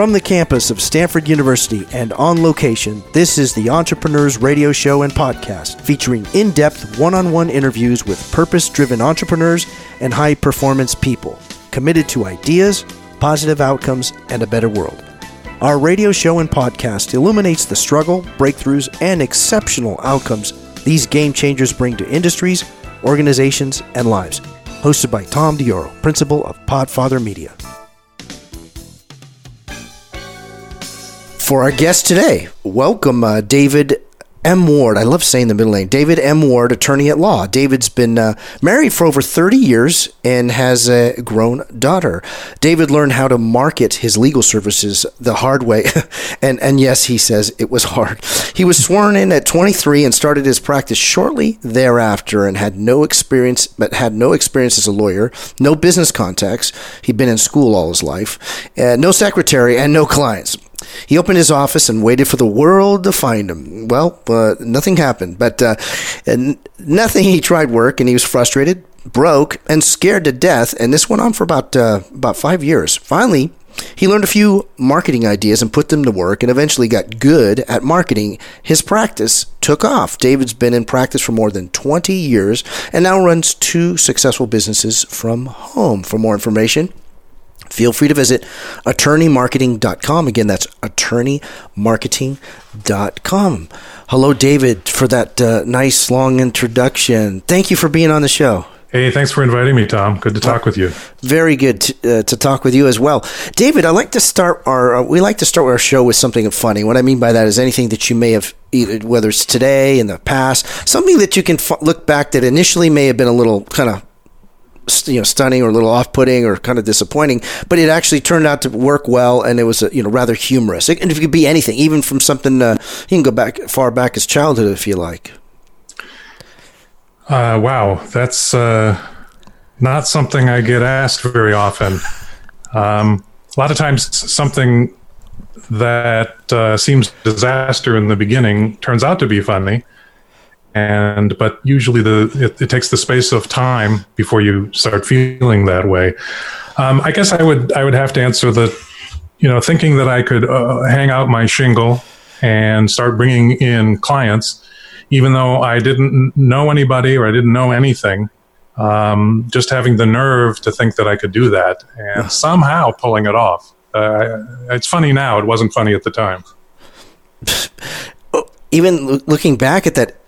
From the campus of Stanford University and on location, this is the Entrepreneurs Radio Show and Podcast, featuring in depth one on one interviews with purpose driven entrepreneurs and high performance people committed to ideas, positive outcomes, and a better world. Our radio show and podcast illuminates the struggle, breakthroughs, and exceptional outcomes these game changers bring to industries, organizations, and lives. Hosted by Tom Dioro, principal of Podfather Media. For our guest today, welcome uh, David M. Ward. I love saying the middle name. David M. Ward, attorney at law. David's been uh, married for over 30 years and has a grown daughter. David learned how to market his legal services the hard way. and, and yes, he says it was hard. He was sworn in at 23 and started his practice shortly thereafter and had no experience, but had no experience as a lawyer, no business contacts. He'd been in school all his life, uh, no secretary, and no clients. He opened his office and waited for the world to find him. Well, uh, nothing happened, but uh, nothing. He tried work and he was frustrated, broke, and scared to death. And this went on for about uh, about five years. Finally, he learned a few marketing ideas and put them to work and eventually got good at marketing. His practice took off. David's been in practice for more than 20 years and now runs two successful businesses from home. For more information, feel free to visit attorneymarketing.com. Again, that's attorneymarketing.com. Hello, David, for that uh, nice long introduction. Thank you for being on the show. Hey, thanks for inviting me, Tom. Good to talk with you. Very good to, uh, to talk with you as well, David. I like to start our uh, we like to start our show with something funny. What I mean by that is anything that you may have, either, whether it's today in the past, something that you can f- look back that initially may have been a little kind of you know stunning or a little off-putting or kind of disappointing, but it actually turned out to work well, and it was you know rather humorous. It, and if it could be anything, even from something uh, you can go back far back as childhood if you like. Uh, wow, that's uh, not something I get asked very often. Um, a lot of times, something that uh, seems disaster in the beginning turns out to be funny and but usually the it, it, takes the space of time before you start feeling that way. Um, i guess i would i would have to answer the you know thinking that i could uh, hang out my shingle and start bringing in clients even though i didn't know anybody or i didn't know anything um, just having the nerve to think that i could do that and somehow pulling it off. Uh, it's funny now. It wasn't funny at the time. Even looking back at that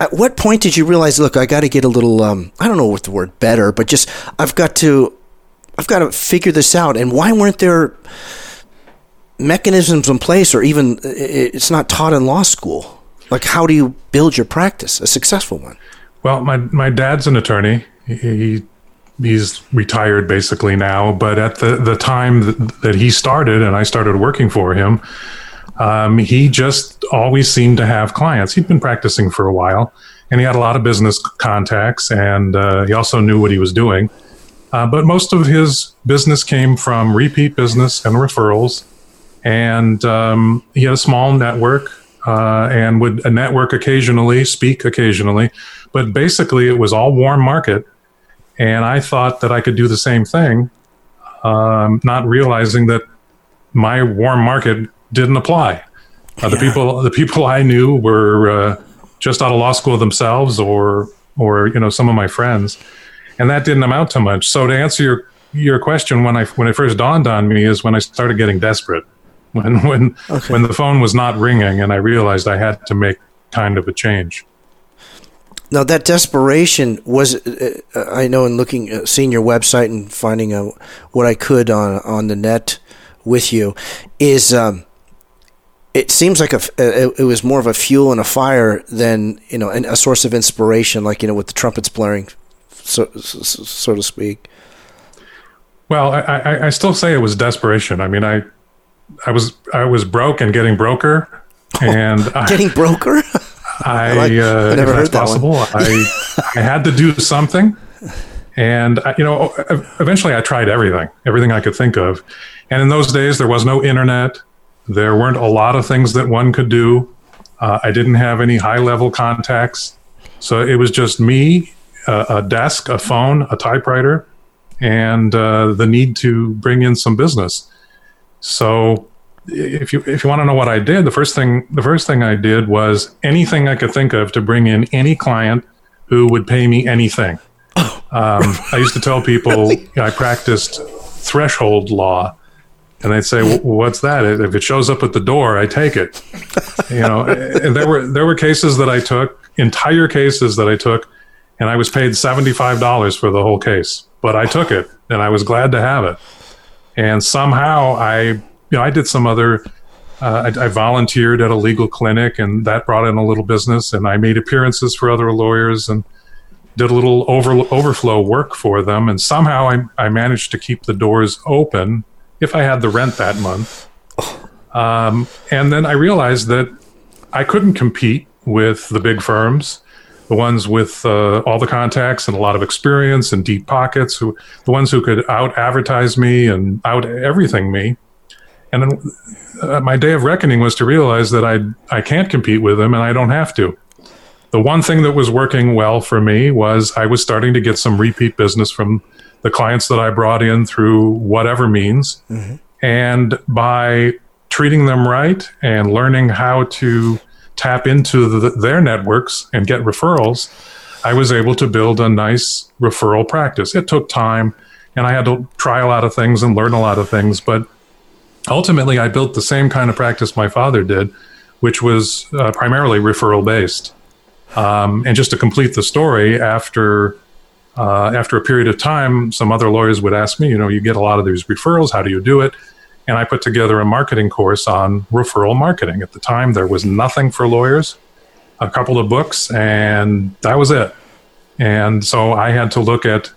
at what point did you realize, look, I got to get a little, um, I don't know what the word better, but just, I've got to, I've got to figure this out. And why weren't there mechanisms in place or even it's not taught in law school? Like, how do you build your practice, a successful one? Well, my, my dad's an attorney. He, he's retired basically now, but at the, the time that he started and I started working for him, um, he just always seemed to have clients. He'd been practicing for a while, and he had a lot of business contacts, and uh, he also knew what he was doing. Uh, but most of his business came from repeat business and referrals, and um, he had a small network uh, and would network occasionally, speak occasionally, but basically it was all warm market. And I thought that I could do the same thing, um, not realizing that my warm market didn't apply. Uh, the people the people I knew were uh, just out of law school themselves, or or you know some of my friends, and that didn't amount to much. So to answer your your question, when I when it first dawned on me is when I started getting desperate, when when okay. when the phone was not ringing, and I realized I had to make kind of a change. Now that desperation was, uh, I know, in looking, uh, seeing your website and finding out what I could on on the net with you, is um, it seems like a, it was more of a fuel and a fire than you know a source of inspiration, like you know with the trumpets blaring, so so to speak. Well, I, I, I still say it was desperation. I mean, I I was I was broke and getting broker, and oh, getting I, broker. I, like, uh, I never heard that possible. I I had to do something, and I, you know, eventually I tried everything, everything I could think of, and in those days there was no internet there weren't a lot of things that one could do. Uh, I didn't have any high level contacts. So it was just me, uh, a desk, a phone, a typewriter, and uh, the need to bring in some business. So if you if you want to know what I did, the first thing the first thing I did was anything I could think of to bring in any client who would pay me anything. Um, I used to tell people I practiced threshold law, and I'd say, "What's that?" If it shows up at the door, I take it. You know, and there were there were cases that I took, entire cases that I took, and I was paid seventy five dollars for the whole case, but I took it, and I was glad to have it. And somehow I, you know, I did some other. Uh, I, I volunteered at a legal clinic, and that brought in a little business. And I made appearances for other lawyers, and did a little over, overflow work for them, and somehow I, I managed to keep the doors open if I had the rent that month. Um, and then I realized that I couldn't compete with the big firms, the ones with uh, all the contacts and a lot of experience and deep pockets, who the ones who could out advertise me and out everything me. And then uh, my day of reckoning was to realize that I I can't compete with them, and I don't have to the one thing that was working well for me was I was starting to get some repeat business from the clients that I brought in through whatever means. Mm-hmm. And by treating them right and learning how to tap into the, their networks and get referrals, I was able to build a nice referral practice. It took time and I had to try a lot of things and learn a lot of things, but ultimately I built the same kind of practice my father did, which was uh, primarily referral based. Um, and just to complete the story, after uh, after a period of time, some other lawyers would ask me, you know, you get a lot of these referrals. How do you do it? And I put together a marketing course on referral marketing. At the time, there was nothing for lawyers, a couple of books, and that was it. And so I had to look at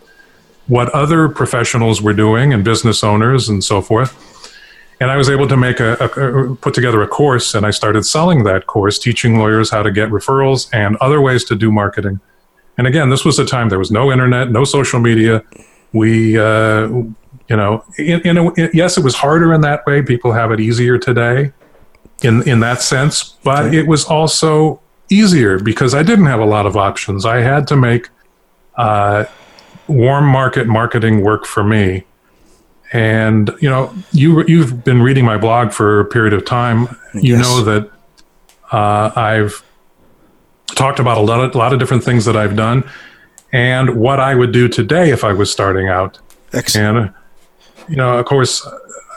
what other professionals were doing and business owners and so forth and I was able to make a, a, put together a course, and I started selling that course, teaching lawyers how to get referrals and other ways to do marketing. And again, this was a time there was no internet, no social media. We, uh, you know, in, in a, yes, it was harder in that way. People have it easier today, in in that sense, but okay. it was also easier because I didn't have a lot of options. I had to make uh, warm market marketing work for me and you know, you you've been reading my blog for a period of time. You yes. know that uh, I've talked about a lot of, a lot of different things that I've done, and what I would do today if I was starting out. Excellent. And you know, of course,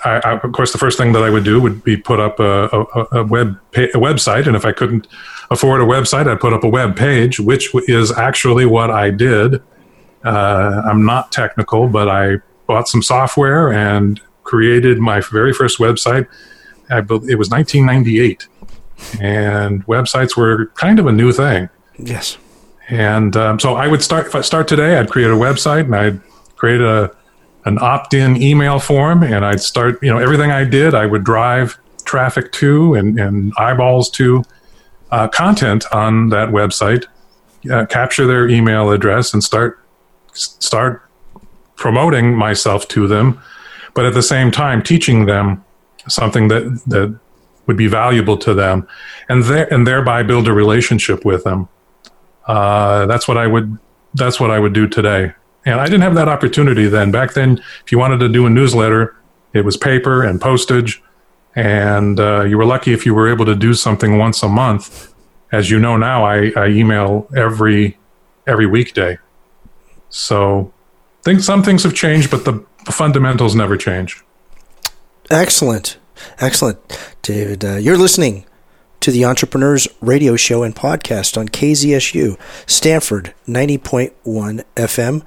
I, I, of course, the first thing that I would do would be put up a, a, a web a website, and if I couldn't afford a website, I'd put up a web page, which is actually what I did. Uh, I'm not technical, but I bought some software and created my very first website. I, it was 1998, and websites were kind of a new thing. Yes. And um, so I would start if I start today, I'd create a website and I'd create a an opt-in email form, and I'd start. You know, everything I did, I would drive traffic to and, and eyeballs to uh, content on that website, uh, capture their email address, and start start promoting myself to them, but at the same time teaching them something that that would be valuable to them, and there and thereby build a relationship with them. Uh, that's what I would that's what I would do today. And I didn't have that opportunity then. Back then, if you wanted to do a newsletter, it was paper and postage, and uh, you were lucky if you were able to do something once a month. As you know now, I, I email every every weekday. So think some things have changed, but the, the fundamentals never change. Excellent. Excellent. David, uh, you're listening to the Entrepreneurs Radio Show and Podcast on KZSU, Stanford 90.1 FM.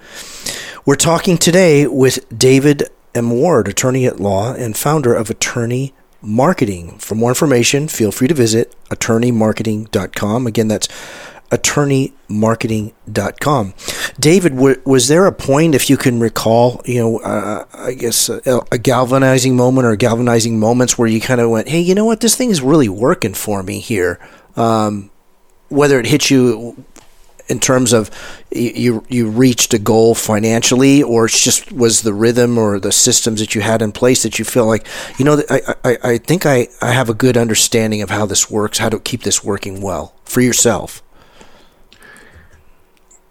We're talking today with David M. Ward, attorney at law and founder of Attorney Marketing. For more information, feel free to visit attorneymarketing.com. Again, that's attorneymarketing.com. David, w- was there a point, if you can recall, you know, uh, I guess a, a, galvanizing moment or galvanizing moments where you kind of went, hey, you know what, this thing is really working for me here? Um, whether it hit you in terms of you you reached a goal financially, or it just was the rhythm or the systems that you had in place that you feel like you know I, I, I think I, I have a good understanding of how this works, how to keep this working well for yourself.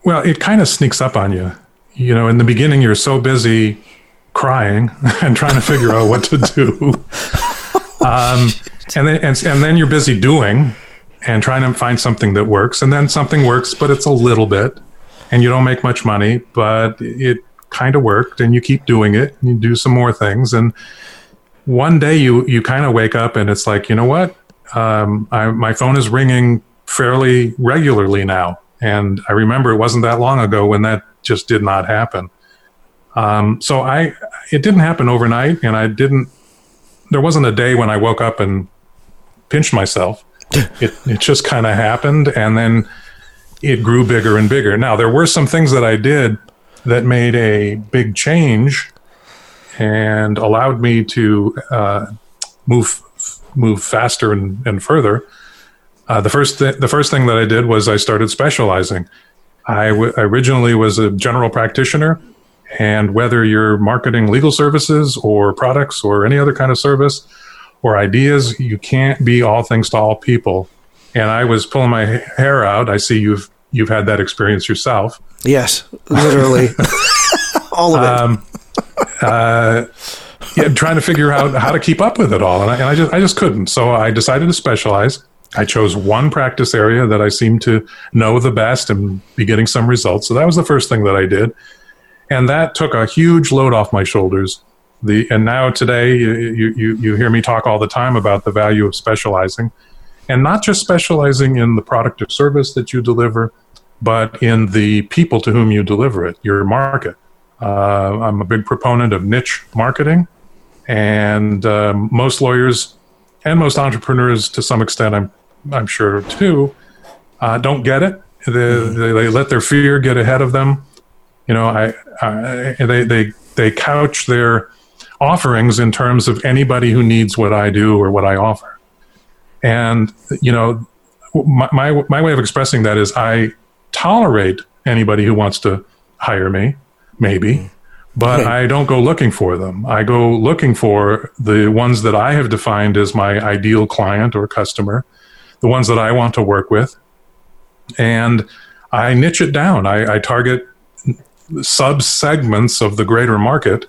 Well, it kind of sneaks up on you. You know, in the beginning, you're so busy crying and trying to figure out what to do. Um, and then and, and then you're busy doing and trying to find something that works, and then something works, but it's a little bit, and you don't make much money, but it kind of worked, and you keep doing it, and you do some more things, and one day you you kind of wake up and it's like, you know what, um, I, my phone is ringing fairly regularly now, and I remember it wasn't that long ago when that just did not happen. Um, so I, it didn't happen overnight, and I didn't. There wasn't a day when I woke up and pinched myself. it it just kind of happened, and then it grew bigger and bigger. Now there were some things that I did that made a big change and allowed me to uh, move move faster and, and further. Uh, the first th- the first thing that I did was I started specializing. I, w- originally was a general practitioner, and whether you're marketing legal services or products or any other kind of service or ideas, you can't be all things to all people. And I was pulling my hair out. I see you've you've had that experience yourself. Yes, literally, all of it. Um, uh, yeah, trying to figure out how to keep up with it all, and I, and I just I just couldn't. So I decided to specialize. I chose one practice area that I seemed to know the best and be getting some results. So that was the first thing that I did, and that took a huge load off my shoulders. The and now today you you you hear me talk all the time about the value of specializing, and not just specializing in the product or service that you deliver, but in the people to whom you deliver it, your market. Uh, I'm a big proponent of niche marketing, and um, most lawyers and most entrepreneurs, to some extent, I'm I'm sure too, uh, don't get it. They, mm-hmm. they, they, let their fear get ahead of them. You know, I, I they they they couch their offerings in terms of anybody who needs what I do or what I offer, and you know, my my, my way of expressing that is I tolerate anybody who wants to hire me maybe, mm-hmm. but I don't go looking for them. I go looking for the ones that I have defined as my ideal client or customer, the ones that I want to work with. And I niche it down. I, I target sub segments of the greater market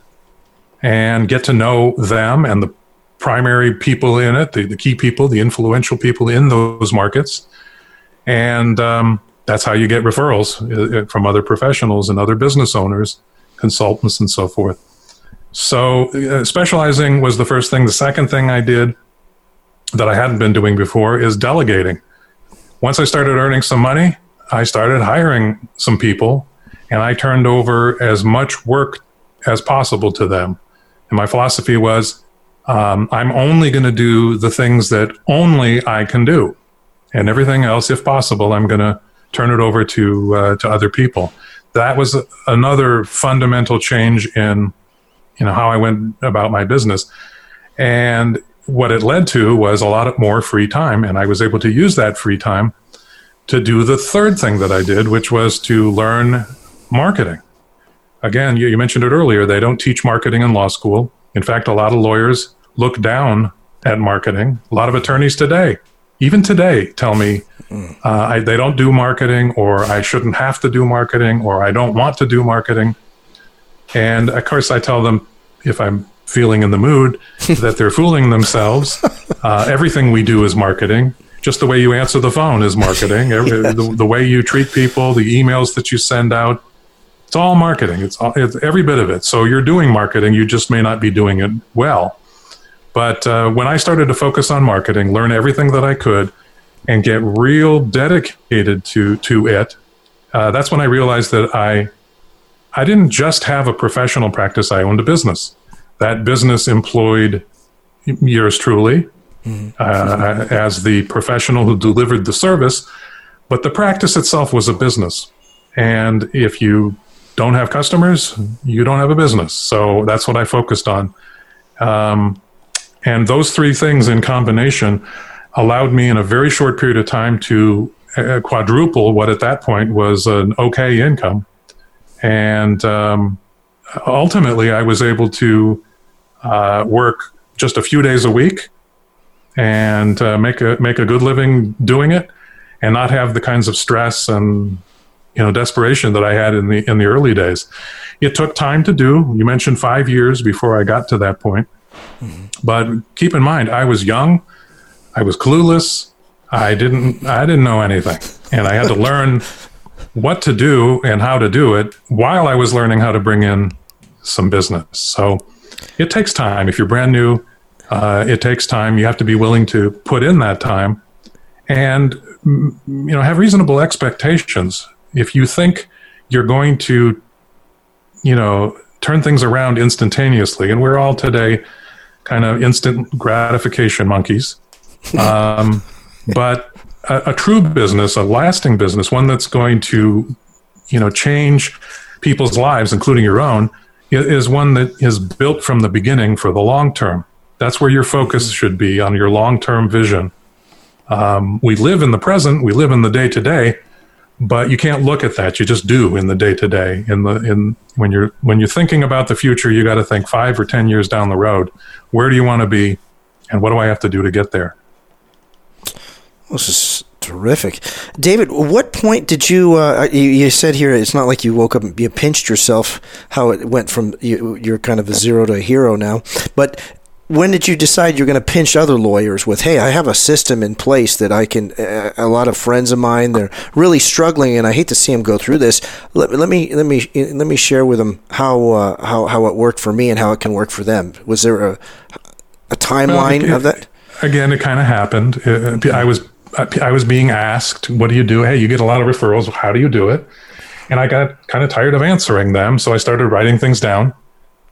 and get to know them and the primary people in it, the, the key people, the influential people in those markets. And um, that's how you get referrals uh, uh, from other professionals and other business owners, consultants, and so forth. So, uh, specializing was the first thing. The second thing I did that I hadn't been doing before is delegating. Once I started earning some money, I started hiring some people and I turned over as much work as possible to them. And my philosophy was um, I'm only going to do the things that only I can do. And everything else, if possible, I'm going to turn it over to uh, to other people. That was another fundamental change in you know how I went about my business, and what it led to was a lot more free time, and I was able to use that free time to do the third thing that I did, which was to learn marketing. Again, you, you mentioned it earlier. They don't teach marketing in law school. In fact, a lot of lawyers look down at marketing. A lot of attorneys today even today tell me uh, I, they don't do marketing or I shouldn't have to do marketing or I don't want to do marketing. And of course, I tell them if I'm feeling in the mood that they're fooling themselves. Uh, everything we do is marketing. Just the way you answer the phone is marketing. Every, the, the, way you treat people, the emails that you send out, it's all marketing. It's, all, it's every bit of it. So you're doing marketing. You just may not be doing it well. But uh, when I started to focus on marketing, learn everything that I could, and get real dedicated to to it, uh, that's when I realized that I I didn't just have a professional practice; I owned a business. That business employed yours truly mm-hmm. uh, as the professional who delivered the service, but the practice itself was a business. And if you don't have customers, you don't have a business. So that's what I focused on. Um, and those three things in combination allowed me in a very short period of time to uh, quadruple what at that point was an okay income. And um, ultimately, I was able to uh, work just a few days a week and uh, make a make a good living doing it, and not have the kinds of stress and you know desperation that I had in the in the early days. it took time to do. You mentioned five years before I got to that point. Mm-hmm. But keep in mind, I was young, I was clueless, I didn't I didn't know anything, and I had to learn what to do and how to do it while I was learning how to bring in some business. So it takes time. If you're brand new, uh, it takes time. You have to be willing to put in that time, and you know have reasonable expectations. If you think you're going to, you know, turn things around instantaneously, and we're all today kind of instant gratification monkeys. Um, but a, a, true business, a lasting business, one that's going to, you know, change people's lives, including your own, is one that is built from the beginning for the long term. That's where your focus mm-hmm. should be on your long term vision. Um, we live in the present, we live in the day to day, but you can't look at that. You just do in the day to day. In the in when you're when you're thinking about the future, you got to think five or ten years down the road. Where do you want to be, and what do I have to do to get there? This is terrific, David. What point did you, uh, you? You said here it's not like you woke up and you pinched yourself. How it went from you, you're kind of a zero to a hero now. But when did you decide you're going to pinch other lawyers with hey i have a system in place that i can uh, a lot of friends of mine they're really struggling and i hate to see them go through this let, let me let me let me share with them how uh, how how it worked for me and how it can work for them was there a a timeline well, it, of that again it kind of happened uh, i was I was being asked, "What do you do?" Hey, you get a lot of referrals. How do you do it? And I got kind of tired of answering them, so I started writing things down.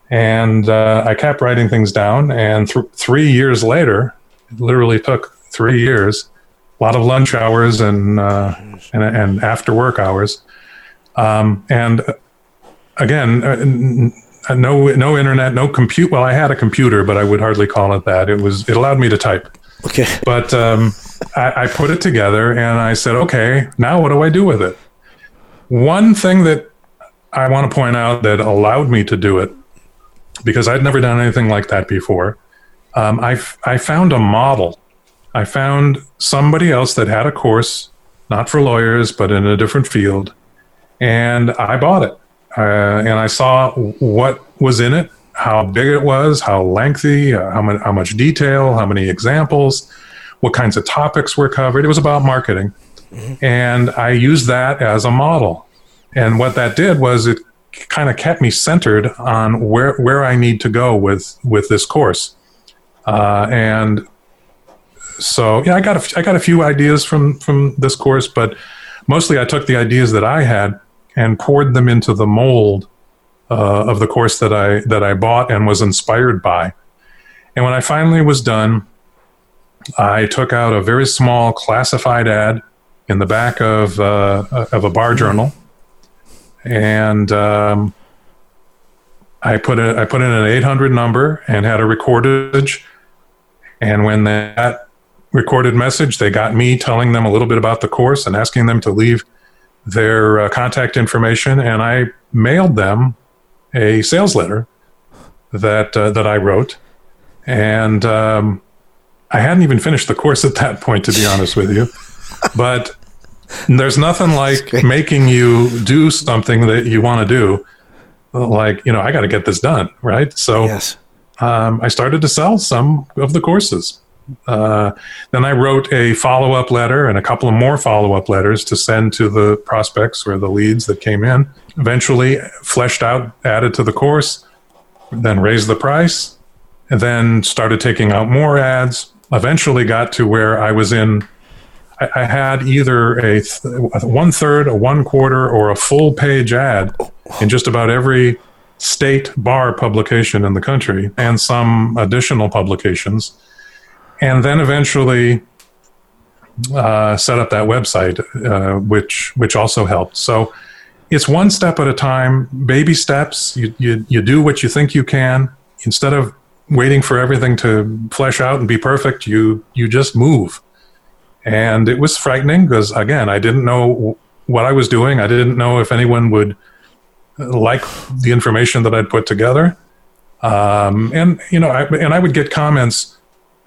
And uh, I kept writing things down. And th- three years later, it literally took three years, a lot of lunch hours and uh, and, and, after work hours. Um, and uh, again, uh, no no internet, no compute. Well, I had a computer, but I would hardly call it that. It was it allowed me to type. Okay. But um, I, I put it together and I said, okay, now what do I do with it? One thing that I want to point out that allowed me to do it, because I'd never done anything like that before, um, I, I found a model. I found somebody else that had a course, not for lawyers, but in a different field, and I bought it. Uh, and I saw what was in it, how big it was, how lengthy, uh, how, how much detail, how many examples what kinds of topics were covered. It was about marketing. Mm-hmm. And I used that as a model. And what that did was it kind of kept me centered on where, where I need to go with, with this course. Uh, and so, yeah, I got, a, I got a few ideas from, from this course, but mostly I took the ideas that I had and poured them into the mold uh, of the course that I, that I bought and was inspired by. And when I finally was done, I took out a very small classified ad in the back of uh, of a bar journal, and um, I put a, I put in an 800 number and had a recordage. And when that recorded message, they got me telling them a little bit about the course and asking them to leave their uh, contact information, and I mailed them a sales letter that uh, that I wrote, and um, I hadn't even finished the course at that point, to be honest with you. But there's nothing like making you do something that you want to do. Like, you know, I got to get this done, right? So yes. um, I started to sell some of the courses. Uh, then I wrote a follow up letter and a couple of more follow up letters to send to the prospects or the leads that came in. Eventually, fleshed out, added to the course, then raised the price, and then started taking out more ads, eventually got to where I was in. I, had either a, th- a one third, a one quarter, or a full page ad in just about every state bar publication in the country and some additional publications. And then eventually uh, set up that website, uh, which which also helped. So it's one step at a time, baby steps. You, you you do what you think you can instead of waiting for everything to flesh out and be perfect. You you just move, and it was frightening because again, I didn't know what I was doing. I didn't know if anyone would like the information that I'd put together. Um, and you know, I, and I would get comments,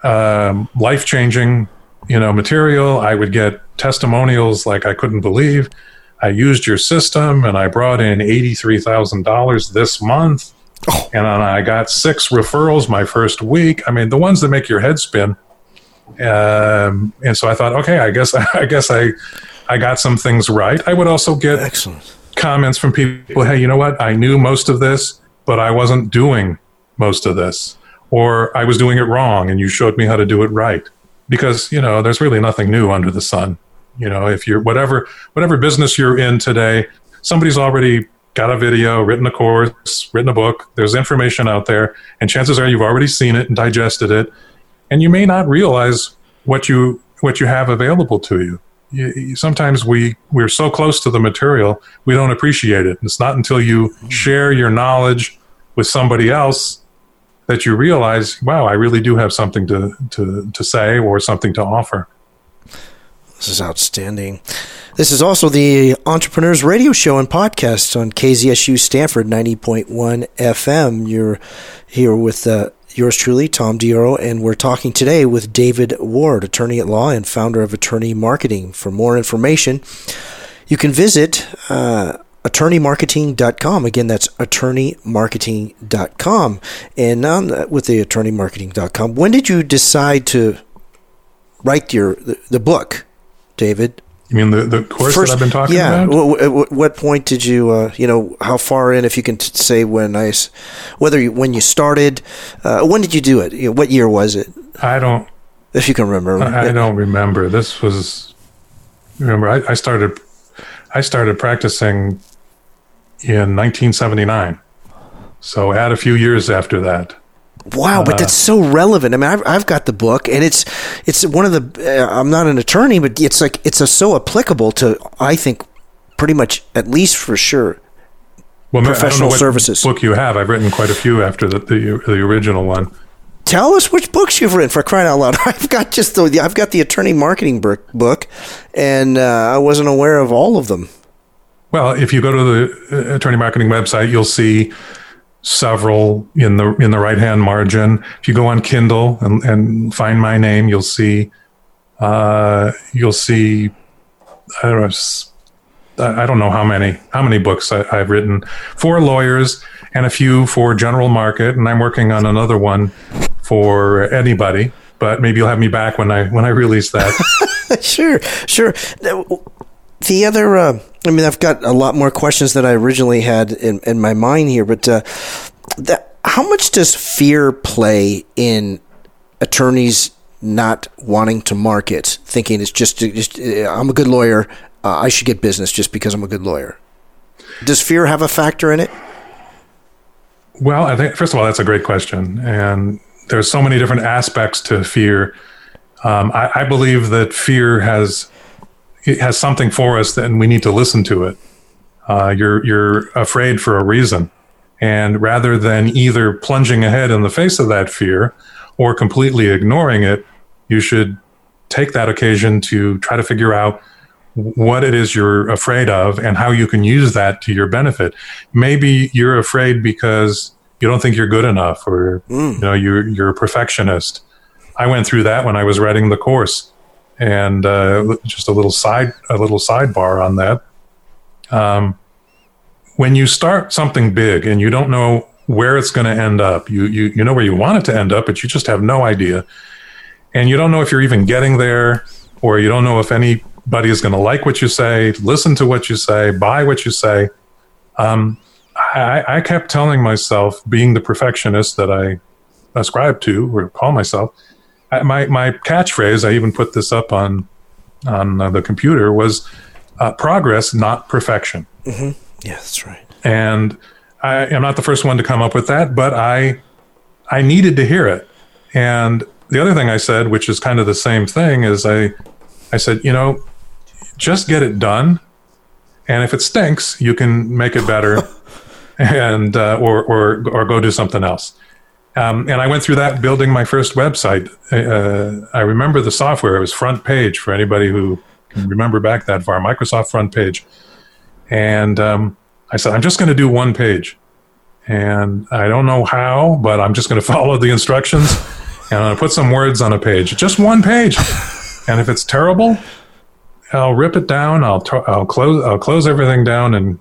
um, life changing, you know, material. I would get testimonials like I couldn't believe. I used your system and I brought in $83,000 this month. Oh. And I got six referrals my first week. I mean, the ones that make your head spin. Um, and so I thought, okay, I guess I guess I I got some things right. I would also get Excellent. comments from people, hey, you know what? I knew most of this, but I wasn't doing most of this, or I was doing it wrong, and you showed me how to do it right. Because you know, there's really nothing new under the sun. You know, if you're whatever whatever business you're in today, somebody's already got a video, written a course, written a book. There's information out there, and chances are you've already seen it and digested it, and you may not realize what you what you have available to you. you sometimes we we're so close to the material we don't appreciate it. And it's not until you hmm. share your knowledge with somebody else that you realize, wow, I really do have something to to to say or something to offer. This is outstanding. This is also the Entrepreneurs Radio Show and podcast on KZSU Stanford 90.1 FM. You're here with uh, yours truly, Tom Dioro, and we're talking today with David Ward, attorney at law and founder of Attorney Marketing. For more information, you can visit uh, attorneymarketing.com. Again, that's attorneymarketing.com. And on the, with the attorneymarketing.com, when did you decide to write your the, the book? David? You mean the, the course First, that I've been talking yeah, about? Yeah. What, what, point did you, uh, you know, how far in, if you can t- say when I, whether you, when you started, uh, when did you do it? You know, what year was it? I don't. If you can remember. I, I don't remember. This was, remember, I, I started, I started practicing in 1979. So add a few years after that. Wow, but that's so relevant. I mean, I've, I've got the book, and it's it's one of the. Uh, I'm not an attorney, but it's like it's a, so applicable to I think pretty much at least for sure. Well, professional services book you have. I've written quite a few after the the, the original one. Tell us which books you've written for crying out loud. I've got just the I've got the attorney marketing book, and uh, I wasn't aware of all of them. Well, if you go to the uh, attorney marketing website, you'll see several in the in the right hand margin. If you go on Kindle and, and find my name, you'll see uh, you'll see I don't know I don't know how many how many books I, have written for lawyers and a few for general market, and I'm working on another one for anybody. But maybe you'll have me back when I when I release that. sure, sure. The other. Uh I mean, I've got a lot more questions than I originally had in, in my mind here, but uh, the, how much does fear play in attorneys not wanting to market, thinking it's just, just uh, I'm a good lawyer, uh, I should get business just because I'm a good lawyer? Does fear have a factor in it? Well, I think first of all, that's a great question, and there's so many different aspects to fear. Um, I, I believe that fear has has something for us, and we need to listen to it. Uh, you're you're afraid for a reason, and rather than either plunging ahead in the face of that fear or completely ignoring it, you should take that occasion to try to figure out what it is you're afraid of and how you can use that to your benefit. Maybe you're afraid because you don't think you're good enough, or mm. you know you're you're a perfectionist. I went through that when I was writing the course. And uh, just a little side a little sidebar on that. Um, when you start something big and you don't know where it's going to end up, you, you you know where you want it to end up, but you just have no idea, and you don't know if you're even getting there, or you don't know if anybody is going to like what you say, listen to what you say, buy what you say. Um, I, I kept telling myself, being the perfectionist that I ascribe to or call myself, my my catchphrase, I even put this up on on uh, the computer, was uh, progress, not perfection. Mm-hmm. Yeah, that's right. And I am not the first one to come up with that, but I I needed to hear it. And the other thing I said, which is kind of the same thing, is I I said, you know, just get it done, and if it stinks, you can make it better, and uh, or or or go do something else. Um, and I went through that building my first website. Uh, I remember the software. It was FrontPage for anybody who can remember back that far. Microsoft FrontPage. And um, I said, I'm just going to do one page. And I don't know how, but I'm just going to follow the instructions and I'm put some words on a page. Just one page. and if it's terrible, I'll rip it down. I'll t- I'll close I'll close everything down and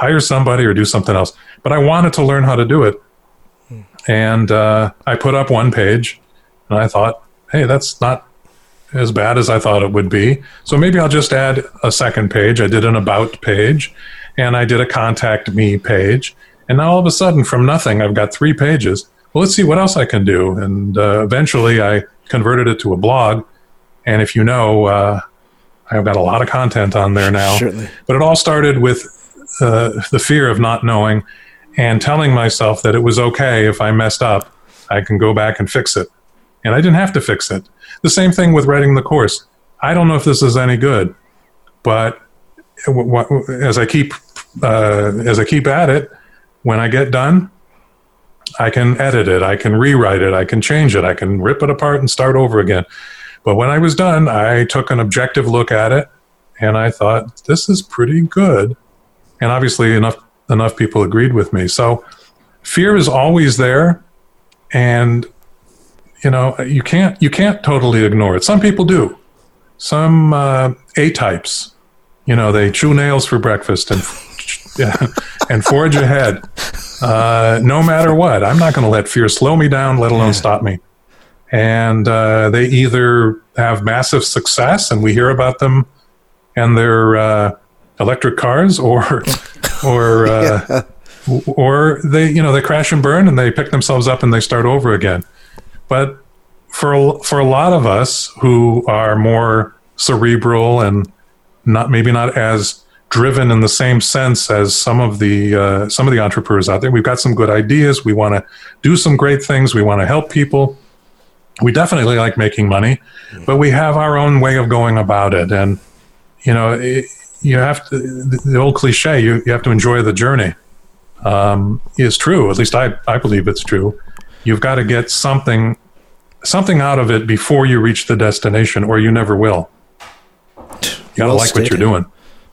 hire somebody or do something else. But I wanted to learn how to do it, and uh, I put up one page, and I thought, hey, that's not as bad as I thought it would be. So maybe I'll just add a second page. I did an about page, and I did a contact me page, and now all of a sudden, from nothing, I've got three pages. Well, let's see what else I can do, and uh, eventually, I converted it to a blog. And if you know, uh, I've got a lot of content on there now. But it all started with uh, the fear of not knowing and telling myself that it was okay if I messed up, I can go back and fix it. And I didn't have to fix it. The same thing with writing the course. I don't know if this is any good, but as I keep uh, as I keep at it, when I get done, I can edit it, I can rewrite it, I can change it, I can rip it apart and start over again. But when I was done, I took an objective look at it and I thought, this is pretty good. And obviously, enough, enough people agreed with me. So fear is always there. And you know you can't you can't totally ignore it. Some people do. Some uh, a types you know they chew nails for breakfast and and forge ahead. Uh, no matter what i'm not going to let fear slow me down let alone stop me. And uh, they either have massive success and we hear about them and their uh, electric cars or or uh, or they you know they crash and burn and they pick themselves up and they start over again but for a, for a lot of us who are more cerebral and not maybe not as driven in the same sense as some of the uh, some of the entrepreneurs out there, we've got some good ideas. We want to do some great things. We want to help people. We definitely like making money, but we have our own way of going about it. And you know, it, you have to the, old cliche: you, you have to enjoy the journey. Um, is true. At least I I believe it's true you've got to get something something out of it before you reach the destination or you never will you gotta Well like what you're doing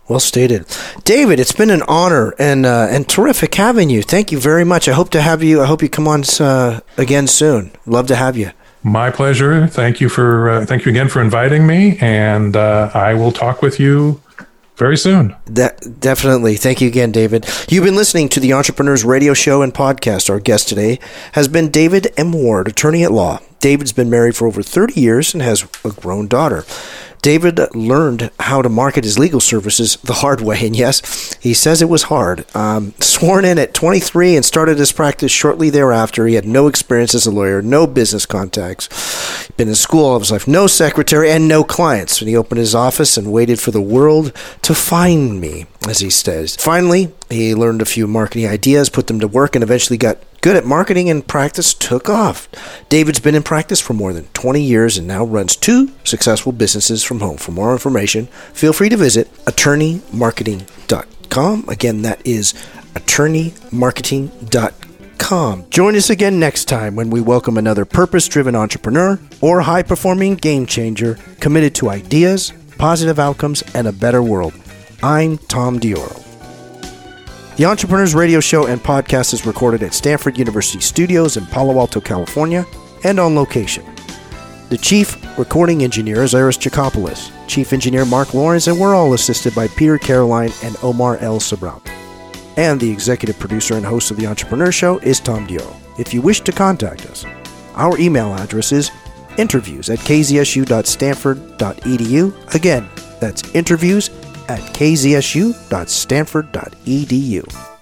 Well stated, David. It's been an honor and uh, and terrific having you. Thank you very much. I hope to have you. I hope you come on uh, again soon. Love to have you. my pleasure thank you for uh, thank you again for inviting me and uh, i will talk with you very soon definitely. Thank you again, David. You've been listening to the Entrepreneurs Radio Show and Podcast. Our guest today has been David M. Ward, attorney at law. David's been married for over 30 years and has a grown daughter. David learned how to market his legal services the hard way, and yes, he says it was hard. Um, sworn in at 23 and started his practice shortly thereafter. He had no experience as a lawyer, no business contacts, been in school all his life, no secretary, and no clients. And he opened his office and waited for the world to find me, as he says. Finally, he learned a few marketing ideas, put them to work, and eventually got good at marketing and practice took off. David's been in practice for more than 20 years and now runs two successful businesses from home. For more information, feel free to visit attorneymarketing.com. Again, that is attorneymarketing.com. Join us again next time when we welcome another purpose driven entrepreneur or high performing game changer committed to ideas, positive outcomes, and a better world. I'm Tom Dioro. The Entrepreneurs Radio Show and podcast is recorded at Stanford University Studios in Palo Alto, California, and on location. The chief recording engineer is Iris Chikopoulos, chief engineer Mark Lawrence, and we're all assisted by Peter Caroline and Omar L. Sabrat. And the executive producer and host of The Entrepreneur Show is Tom Dioro. If you wish to contact us, our email address is interviews at kzsu.stanford.edu. Again, that's interviews at kzsu.stanford.edu.